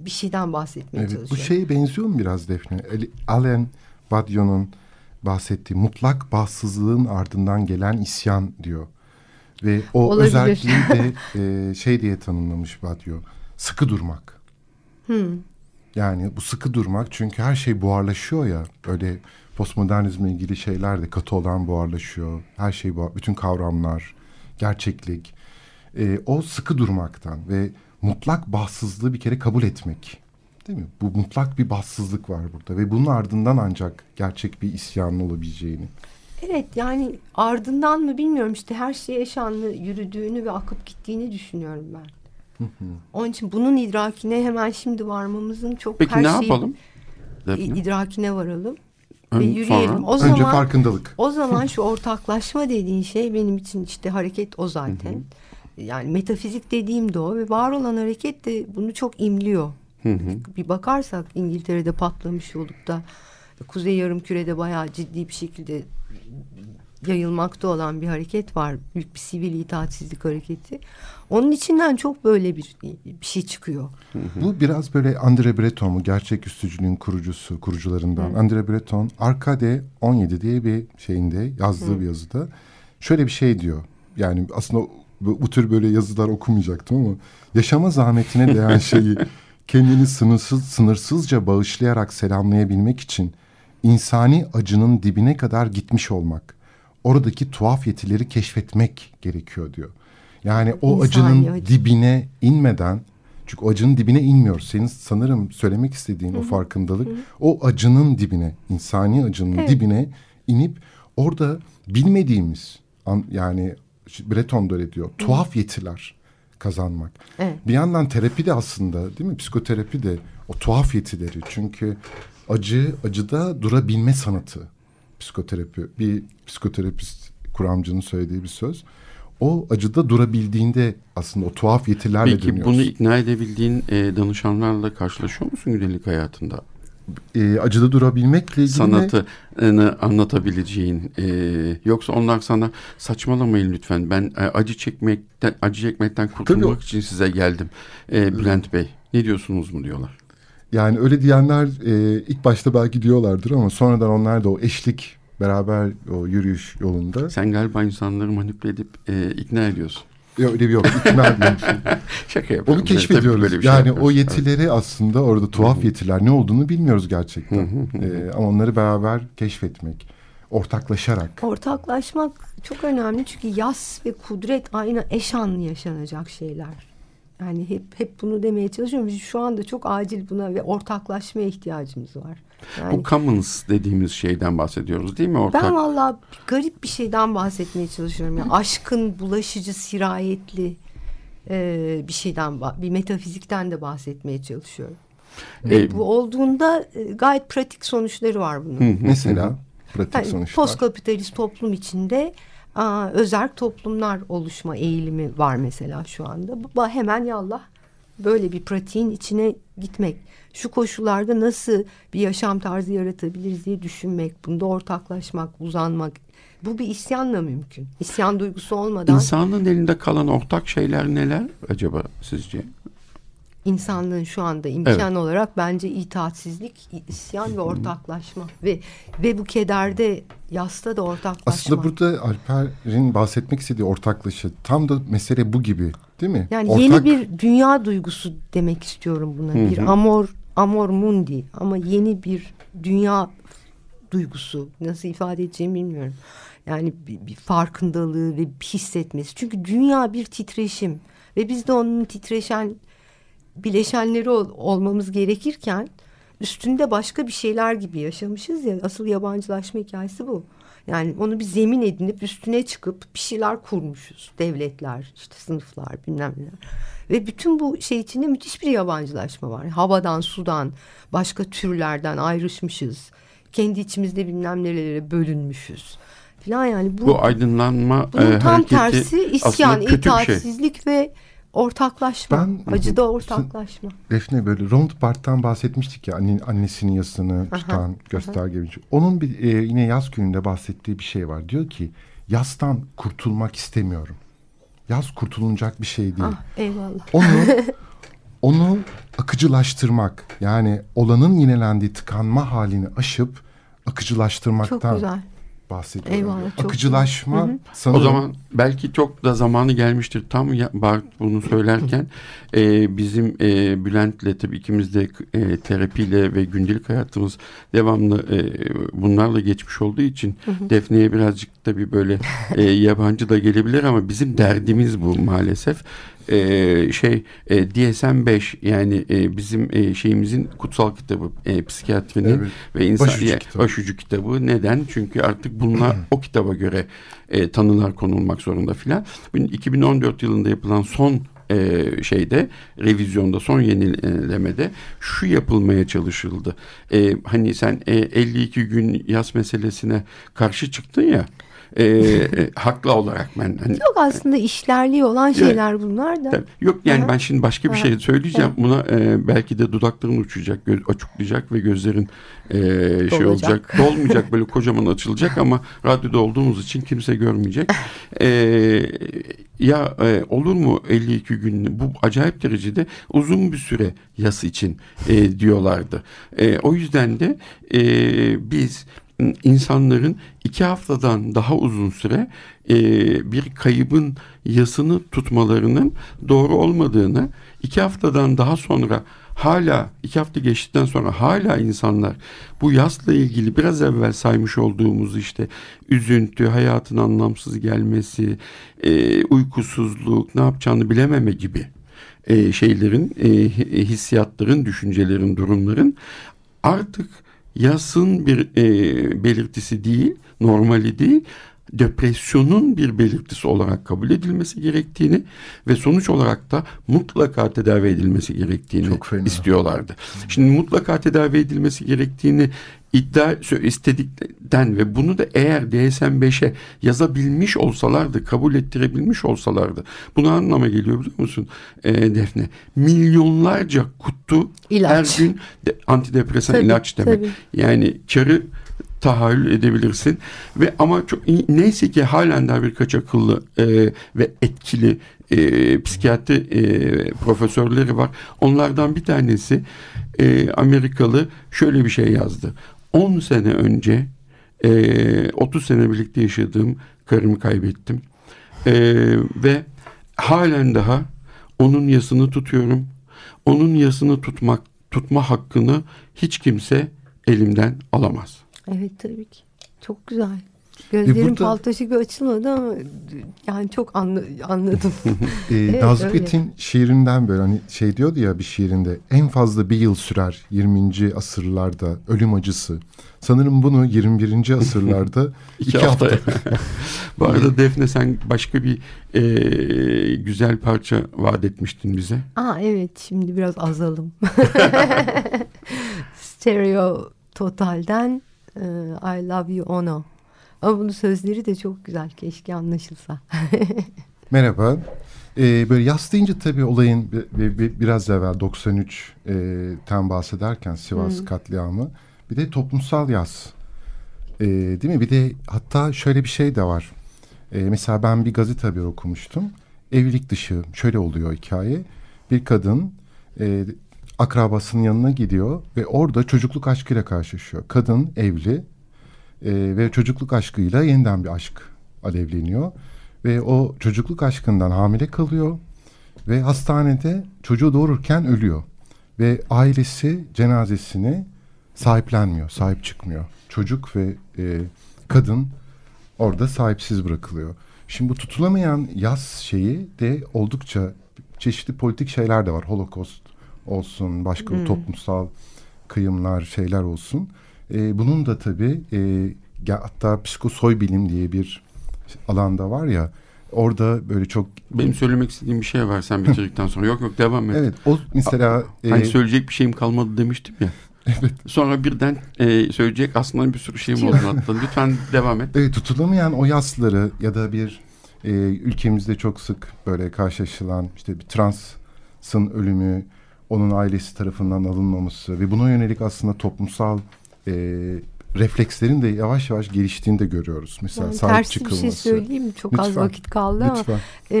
bir şeyden bahsetmeye evet, çalışıyorum. Bu şeye benziyor mu biraz Defne? Alain Badiou'nun bahsettiği mutlak bağımsızlığın ardından gelen isyan diyor. Ve o Olabilir. özelliği de e, şey diye tanımlamış Badiou. Sıkı durmak. Hmm. Yani bu sıkı durmak çünkü her şey buharlaşıyor ya. Öyle postmodernizmle ilgili şeyler de katı olan buharlaşıyor. Her şey bu, bütün kavramlar, gerçeklik. E, o sıkı durmaktan ve mutlak bahtsızlığı bir kere kabul etmek. Değil mi? Bu mutlak bir bahtsızlık var burada ve bunun ardından ancak gerçek bir isyanın olabileceğini. Evet yani ardından mı bilmiyorum işte her şey eşanlı yürüdüğünü ve akıp gittiğini düşünüyorum ben. Onun için bunun idrakine hemen şimdi varmamızın çok Peki her ne yapalım? idrakine varalım. Ön, ve yürüyelim. Sonra? O Önce zaman, farkındalık. O zaman şu ortaklaşma dediğin şey benim için işte hareket o zaten. Yani metafizik dediğim de o ve var olan hareket de bunu çok imliyor. Bir bakarsak İngiltere'de patlamış olup da Kuzey Yarımküre'de bayağı ciddi bir şekilde yayılmakta olan bir hareket var. Büyük bir sivil itaatsizlik hareketi. Onun içinden çok böyle bir, bir şey çıkıyor. Bu biraz böyle Andre Breton mu? Gerçek üstücülüğün kurucusu, kurucularından. Hı. Andre Breton Arkade 17 diye bir şeyinde yazdığı Hı. bir yazıda şöyle bir şey diyor. Yani aslında bu, bu tür böyle yazılar okumayacaktım ama yaşama zahmetine değen şeyi kendini sınırsız, sınırsızca bağışlayarak selamlayabilmek için insani acının dibine kadar gitmiş olmak oradaki tuhaf yetileri keşfetmek gerekiyor diyor. Yani o İnsani acının acı. dibine inmeden çünkü acının dibine inmiyor. Senin sanırım söylemek istediğin Hı-hı. o farkındalık Hı-hı. o acının dibine, insani acının evet. dibine inip orada bilmediğimiz yani Breton da öyle diyor. Tuhaf yetiler kazanmak. Evet. Bir yandan terapi de aslında değil mi? Psikoterapi de o tuhaf yetileri. Çünkü acı acıda durabilme sanatı psikoterapi. Bir psikoterapist kuramcının söylediği bir söz. O acıda durabildiğinde aslında o tuhaf yetilerle Peki, dönüyoruz. Peki bunu ikna edebildiğin e, danışanlarla karşılaşıyor musun gündelik hayatında? E, acıda durabilmekle ilgili sanatını anlatabileceğin e, yoksa onlar sana saçmalamayın lütfen ben e, acı çekmekten acı çekmekten kurtulmak Tabii. için size geldim e, Bülent Bey ne diyorsunuz mu diyorlar. Yani öyle diyenler e, ilk başta belki diyorlardır ama sonradan onlar da o eşlik beraber o yürüyüş yolunda. Sen galiba insanları manipüle edip e, ikna ediyorsun. Yok öyle bir yok. İkna. Şaka yapıyorum. Onu keşfediyoruz. Şey yani o yetileri evet. aslında orada tuhaf yetiler ne olduğunu bilmiyoruz gerçekten. ee, ama onları beraber keşfetmek. Ortaklaşarak. Ortaklaşmak çok önemli çünkü yas ve kudret aynı eş anlı yaşanacak şeyler. Yani hep hep bunu demeye çalışıyorum. Biz şu anda çok acil buna ve ortaklaşmaya ihtiyacımız var. Yani, Bu commons dediğimiz şeyden bahsediyoruz değil mi? Ortak... Ben valla garip bir şeyden bahsetmeye çalışıyorum. Yani aşkın bulaşıcı, sirayetli e, bir şeyden, bir metafizikten de bahsetmeye çalışıyorum. Ee, bu olduğunda e, gayet pratik sonuçları var bunun. Mesela pratik yani, sonuçlar. Postkapitalist toplum içinde aa, özerk toplumlar oluşma eğilimi var mesela şu anda. Bu hemen yallah böyle bir pratiğin içine gitmek. Şu koşullarda nasıl bir yaşam tarzı yaratabiliriz diye düşünmek, bunda ortaklaşmak, uzanmak. Bu bir isyanla mümkün. İsyan duygusu olmadan. İnsanın elinde kalan ortak şeyler neler acaba sizce? İnsanlığın şu anda imkan evet. olarak bence itaatsizlik, isyan ve ortaklaşma ve ve bu kederde yasta da ortaklaşma. Aslında burada Alper'in bahsetmek istediği ortaklışı tam da mesele bu gibi değil mi? Yani Ortak... yeni bir dünya duygusu demek istiyorum buna. Hı -hı. Bir amor amor mundi ama yeni bir dünya duygusu nasıl ifade edeceğimi bilmiyorum. Yani bir, bir farkındalığı ve bir hissetmesi. Çünkü dünya bir titreşim ve biz de onun titreşen bileşenleri ol, olmamız gerekirken üstünde başka bir şeyler gibi yaşamışız ya. Asıl yabancılaşma hikayesi bu. Yani onu bir zemin edinip üstüne çıkıp bir şeyler kurmuşuz. Devletler, işte sınıflar bilmem neler. Ve bütün bu şey içinde müthiş bir yabancılaşma var. Havadan, sudan, başka türlerden ayrışmışız. Kendi içimizde bilmem nerelere bölünmüşüz. Falan yani bu, bu aydınlanma bunun e, tam tersi isyan, şey. itaatsizlik şey. ve ortaklaşma. Ben, acıda ortaklaşma. Defne böyle Ronald Barthes'tan bahsetmiştik ya anne, annesinin yasını tutan gösterge. Onun bir e, yine yaz gününde bahsettiği bir şey var. Diyor ki yastan kurtulmak istemiyorum. Yaz kurtulunacak bir şey değil. Ah, eyvallah. Onu onu akıcılaştırmak yani olanın yinelendiği tıkanma halini aşıp akıcılaştırmaktan Çok güzel bahsediyorum. Eyvallah, çok Akıcılaşma hı. sanırım. O zaman belki çok da zamanı gelmiştir. Tam ya, Bart bunu söylerken e, bizim e, Bülent'le tabii ikimiz de e, terapiyle ve gündelik hayatımız devamlı e, bunlarla geçmiş olduğu için. Defne'ye birazcık tabii böyle e, yabancı da gelebilir ama bizim derdimiz bu maalesef e, şey e, DSM 5 yani e, bizim e, şeyimizin kutsal kitabı e, psikiyatrinin evet. ve insan başucu, ya, kitabı. başucu kitabı. Neden? Çünkü artık bunlar o kitaba göre e, tanılar konulmak zorunda filan. 2014 yılında yapılan son e, şeyde revizyonda son yenilemede şu yapılmaya çalışıldı. E, hani sen e, 52 gün yaz meselesine karşı çıktın ya e, e, haklı olarak ben. Hani, yok aslında işlerliği olan şeyler evet, bunlar da. Yok yani Aha. ben şimdi başka bir Aha. şey söyleyeceğim. Evet. Buna e, belki de dudakların uçacak, göz, açıklayacak ve gözlerin e, şey olacak. Dolmayacak böyle kocaman açılacak ama radyoda olduğumuz için kimse görmeyecek. E, ya e, olur mu 52 gün bu acayip derecede uzun bir süre yas için e, diyorlardı. E, o yüzden de e, biz insanların iki haftadan daha uzun süre e, bir kaybın yasını tutmalarının doğru olmadığını iki haftadan daha sonra hala iki hafta geçtikten sonra hala insanlar bu yasla ilgili biraz evvel saymış olduğumuz işte üzüntü, hayatın anlamsız gelmesi, e, uykusuzluk, ne yapacağını bilememe gibi e, şeylerin, e, hissiyatların, düşüncelerin, durumların artık yasın bir e, belirtisi değil, normali değil, depresyonun bir belirtisi olarak kabul edilmesi gerektiğini ve sonuç olarak da mutlaka tedavi edilmesi gerektiğini istiyorlardı. Şimdi mutlaka tedavi edilmesi gerektiğini iddia istedikten ve bunu da eğer DSM-5'e yazabilmiş olsalardı, kabul ettirebilmiş olsalardı. Bunu anlama geliyor biliyor musun e, Defne? Milyonlarca kutu ilaç. her gün de, antidepresan tabii, ilaç demek. Tabii. Yani karı tahayyül edebilirsin ve ama çok neyse ki halen daha birkaç akıllı e, ve etkili e, psikiyatri e, profesörleri var. Onlardan bir tanesi e, Amerikalı şöyle bir şey yazdı. 10 sene önce e, 30 sene birlikte yaşadığım karımı kaybettim. E, ve halen daha onun yasını tutuyorum. Onun yasını tutmak tutma hakkını hiç kimse elimden alamaz. Evet tabii ki. Çok güzel. Gözlerim burada... paltaşı gibi açılmadı ama yani çok anla, anladım. e, evet, Nazım Hikmet'in şiirinden böyle hani şey diyordu ya bir şiirinde en fazla bir yıl sürer 20. asırlarda ölüm acısı. Sanırım bunu 21. asırlarda iki, iki hafta. hafta. Bu arada Defne sen başka bir e, güzel parça vaat etmiştin bize. Aa evet şimdi biraz azalım. Stereo Total'den e, I Love You Ono. Ama bunun sözleri de çok güzel. Keşke anlaşılsa. Merhaba. Ee, böyle yas deyince tabii olayın bir, bir, biraz evvel 93'ten e, bahsederken Sivas hmm. katliamı bir de toplumsal yas. Ee, değil mi? Bir de hatta şöyle bir şey de var. Ee, mesela ben bir gazete haberi okumuştum. Evlilik dışı şöyle oluyor hikaye. Bir kadın e, akrabasının yanına gidiyor ve orada çocukluk aşkıyla karşılaşıyor. Kadın evli e, ve çocukluk aşkıyla yeniden bir aşk alevleniyor ve o çocukluk aşkından hamile kalıyor ve hastanede çocuğu doğururken ölüyor ve ailesi cenazesini sahiplenmiyor, sahip çıkmıyor. Çocuk ve e, kadın orada sahipsiz bırakılıyor. Şimdi bu tutulamayan yaz şeyi de oldukça çeşitli politik şeyler de var. Holocaust olsun, başka hmm. toplumsal kıyımlar, şeyler olsun. E, bunun da tabii e, hatta psikosoy bilim diye bir alanda var ya orada böyle çok... Benim söylemek istediğim bir şey var sen bitirdikten sonra. Yok yok devam et. Evet o mesela... A, hani e, söyleyecek bir şeyim kalmadı demiştim ya. Evet. Sonra birden e, söyleyecek aslında bir sürü şeyim oldu hatta. Lütfen devam et. Evet, tutulamayan o yasları ya da bir e, ülkemizde çok sık böyle karşılaşılan işte bir transın ölümü, onun ailesi tarafından alınmaması ve buna yönelik aslında toplumsal e, reflekslerin de yavaş yavaş geliştiğini de görüyoruz. Mesela yani sahip tersi çıkılması. bir şey söyleyeyim Çok Lütfen. az vakit kaldı Lütfen. ama e,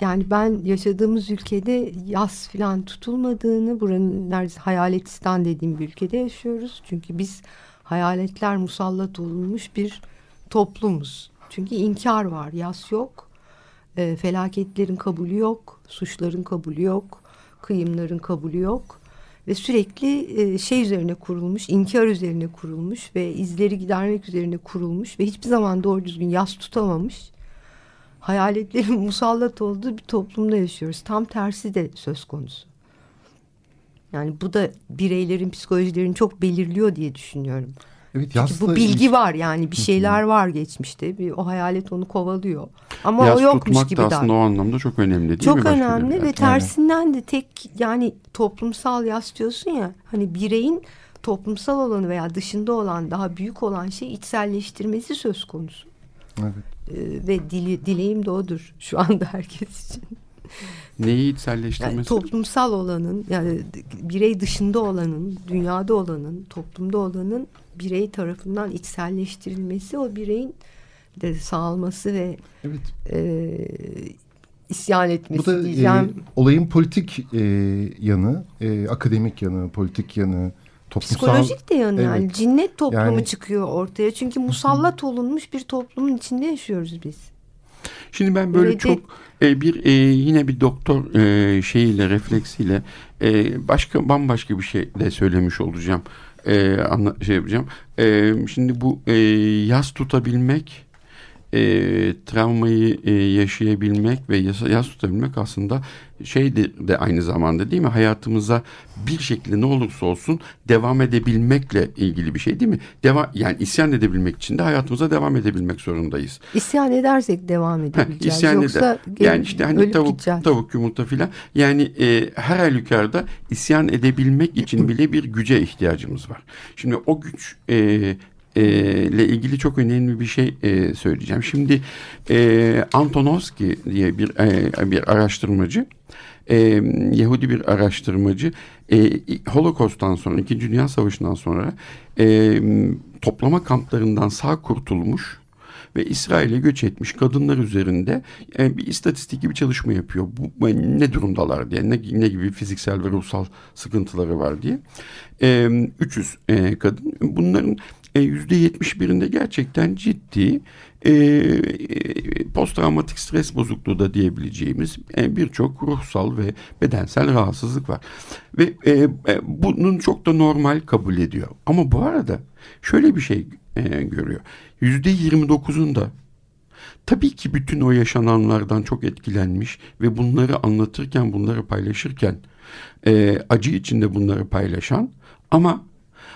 yani ben yaşadığımız ülkede yaz falan tutulmadığını buranın neredeyse hayaletistan dediğim bir ülkede yaşıyoruz. Çünkü biz hayaletler musallat olunmuş bir toplumuz. Çünkü inkar var, yas yok. E, felaketlerin kabulü yok, suçların kabulü yok, kıyımların kabulü yok ve sürekli e, şey üzerine kurulmuş, inkar üzerine kurulmuş ve izleri gidermek üzerine kurulmuş ve hiçbir zaman doğru düzgün yas tutamamış hayaletlerin musallat olduğu bir toplumda yaşıyoruz. Tam tersi de söz konusu. Yani bu da bireylerin psikolojilerini çok belirliyor diye düşünüyorum. Evet, Çünkü bu bilgi var yani bir şeyler var geçmişte. Bir, o hayalet onu kovalıyor. Ama Yas o yokmuş gibi da aslında o anlamda çok önemli değil çok mi? Çok önemli ve tersinden de tek yani toplumsal yas diyorsun ya hani bireyin toplumsal olanı veya dışında olan daha büyük olan şey içselleştirmesi söz konusu. Evet. Ee, ve dili, dileğim de odur şu anda herkes için. Neyi içselleştirmesi? Yani toplumsal olanın yani birey dışında olanın, dünyada olanın, toplumda olanın birey tarafından içselleştirilmesi o bireyin de sağlaması ve evet. e, isyan etmesi Bu da, diyeceğim. E, olayın politik e, yanı, e, akademik yanı, politik yanı, toplumsal... Psikolojik de yanı evet. yani cinnet toplumu yani, çıkıyor ortaya. Çünkü musallat olunmuş bir toplumun içinde yaşıyoruz biz. Şimdi ben böyle Öyle çok e, bir e, yine bir doktor e, şeyiyle refleksiyle e, başka bambaşka bir şey de söylemiş olacağım. E, anla, şey yapacağım. E, şimdi bu e, yaz tutabilmek e, travmayı e, yaşayabilmek ve yas, yas tutabilmek aslında şey de, de aynı zamanda değil mi? Hayatımıza bir şekilde ne olursa olsun devam edebilmekle ilgili bir şey değil mi? Deva, yani isyan edebilmek için de hayatımıza devam edebilmek zorundayız. İsyan edersek devam edebileceğiz. Heh, isyan Yoksa eder. yani işte hani tavuk gideceğiz. tavuk yumurta filan. Yani e, her halükarda isyan edebilmek için bile bir güce ihtiyacımız var. Şimdi o güç e, ile ilgili çok önemli bir şey e, söyleyeceğim. Şimdi e, Antonovski diye bir e, bir araştırmacı, e, Yahudi bir araştırmacı, e, Holocaust'tan sonra, İkinci Dünya Savaşı'ndan sonra e, toplama kamplarından sağ kurtulmuş ve İsrail'e göç etmiş kadınlar üzerinde e, bir istatistik gibi çalışma yapıyor. Bu ne durumdalar diye, ne, ne gibi fiziksel ve ruhsal sıkıntıları var diye. E, 300 e, kadın. Bunların e, yüzde yetmiş birinde gerçekten ciddi e, posttraumatik stres bozukluğu da diyebileceğimiz e, birçok ruhsal ve bedensel rahatsızlık var. Ve e, e, bunun çok da normal kabul ediyor. Ama bu arada şöyle bir şey e, görüyor. Yüzde yirmi dokuzunda tabii ki bütün o yaşananlardan çok etkilenmiş ve bunları anlatırken, bunları paylaşırken e, acı içinde bunları paylaşan ama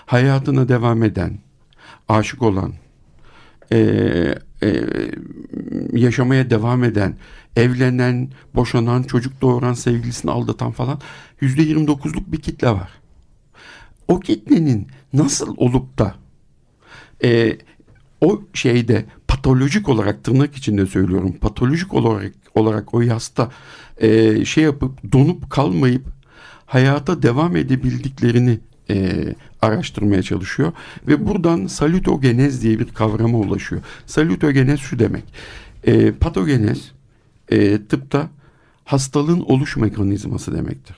hayatına devam eden, aşık olan, e, e, yaşamaya devam eden, evlenen, boşanan, çocuk doğuran, sevgilisini aldatan falan yüzde yirmi dokuzluk bir kitle var. O kitlenin nasıl olup da e, o şeyde patolojik olarak tırnak içinde söylüyorum patolojik olarak olarak o yasta e, şey yapıp donup kalmayıp hayata devam edebildiklerini e, araştırmaya çalışıyor ve buradan salutogenez diye bir kavrama ulaşıyor. Salutogenez şu demek. E, patogenez e, tıpta hastalığın oluş mekanizması demektir.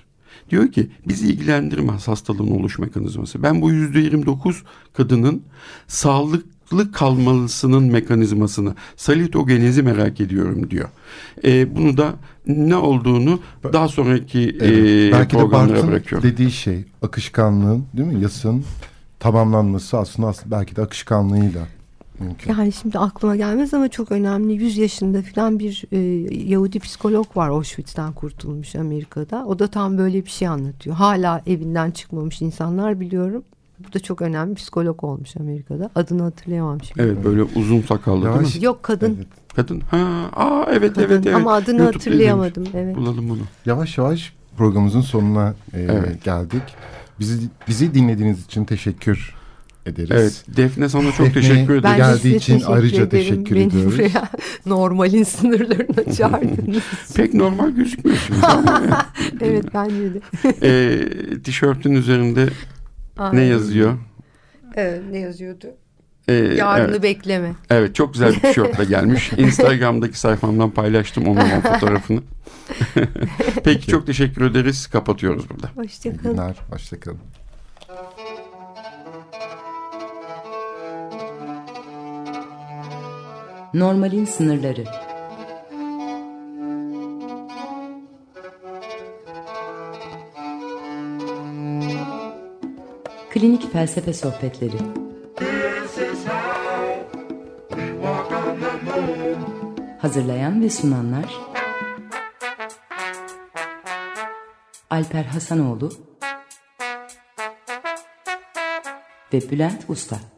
Diyor ki bizi ilgilendirmez hastalığın oluş mekanizması. Ben bu yüzde 29 kadının sağlıklı kalmalısının mekanizmasını, salitogenezi merak ediyorum diyor. E, bunu da ne olduğunu daha sonraki Evet, e, belki de programlara Bart'ın bırakıyorum. dediği şey akışkanlığın değil mi? Yasın tamamlanması aslında, aslında belki de akışkanlığıyla mümkün. Yani şimdi aklıma gelmez ama çok önemli. 100 yaşında falan bir e, Yahudi psikolog var Auschwitz'ten kurtulmuş Amerika'da. O da tam böyle bir şey anlatıyor. Hala evinden çıkmamış insanlar biliyorum. Bu da çok önemli psikolog olmuş Amerika'da. Adını hatırlayamam şimdi. Evet böyle uzun sakallı değil mi? Yok kadın. Evet. Kadın. Ha, aa evet kadın. evet evet. Ama adını YouTube'da hatırlayamadım. Evet. izlemiş. Bulalım bunu. Yavaş yavaş programımızın sonuna e, Evet. geldik. Bizi bizi dinlediğiniz için teşekkür ederiz. Evet Defne sana çok Defne, teşekkür de Geldiği için teşekkür ayrıca ederim. teşekkür Beni ediyoruz. buraya normalin sınırlarına çağırdınız. Pek normal gözükmüyorsun. evet bence de. e, tişörtün üzerinde ne Aynen. yazıyor? Evet, ne yazıyordu? E, Yarını evet, bekleme. evet çok güzel bir tişörtle gelmiş. Instagram'daki sayfamdan paylaştım onun o fotoğrafını. Peki çok teşekkür ederiz. Kapatıyoruz burada. Hoşçakalın. günler. Hoşçakalın. Normalin sınırları. Klinik felsefe sohbetleri. Hazırlayan ve sunanlar Alper Hasanoğlu ve Bülent Usta.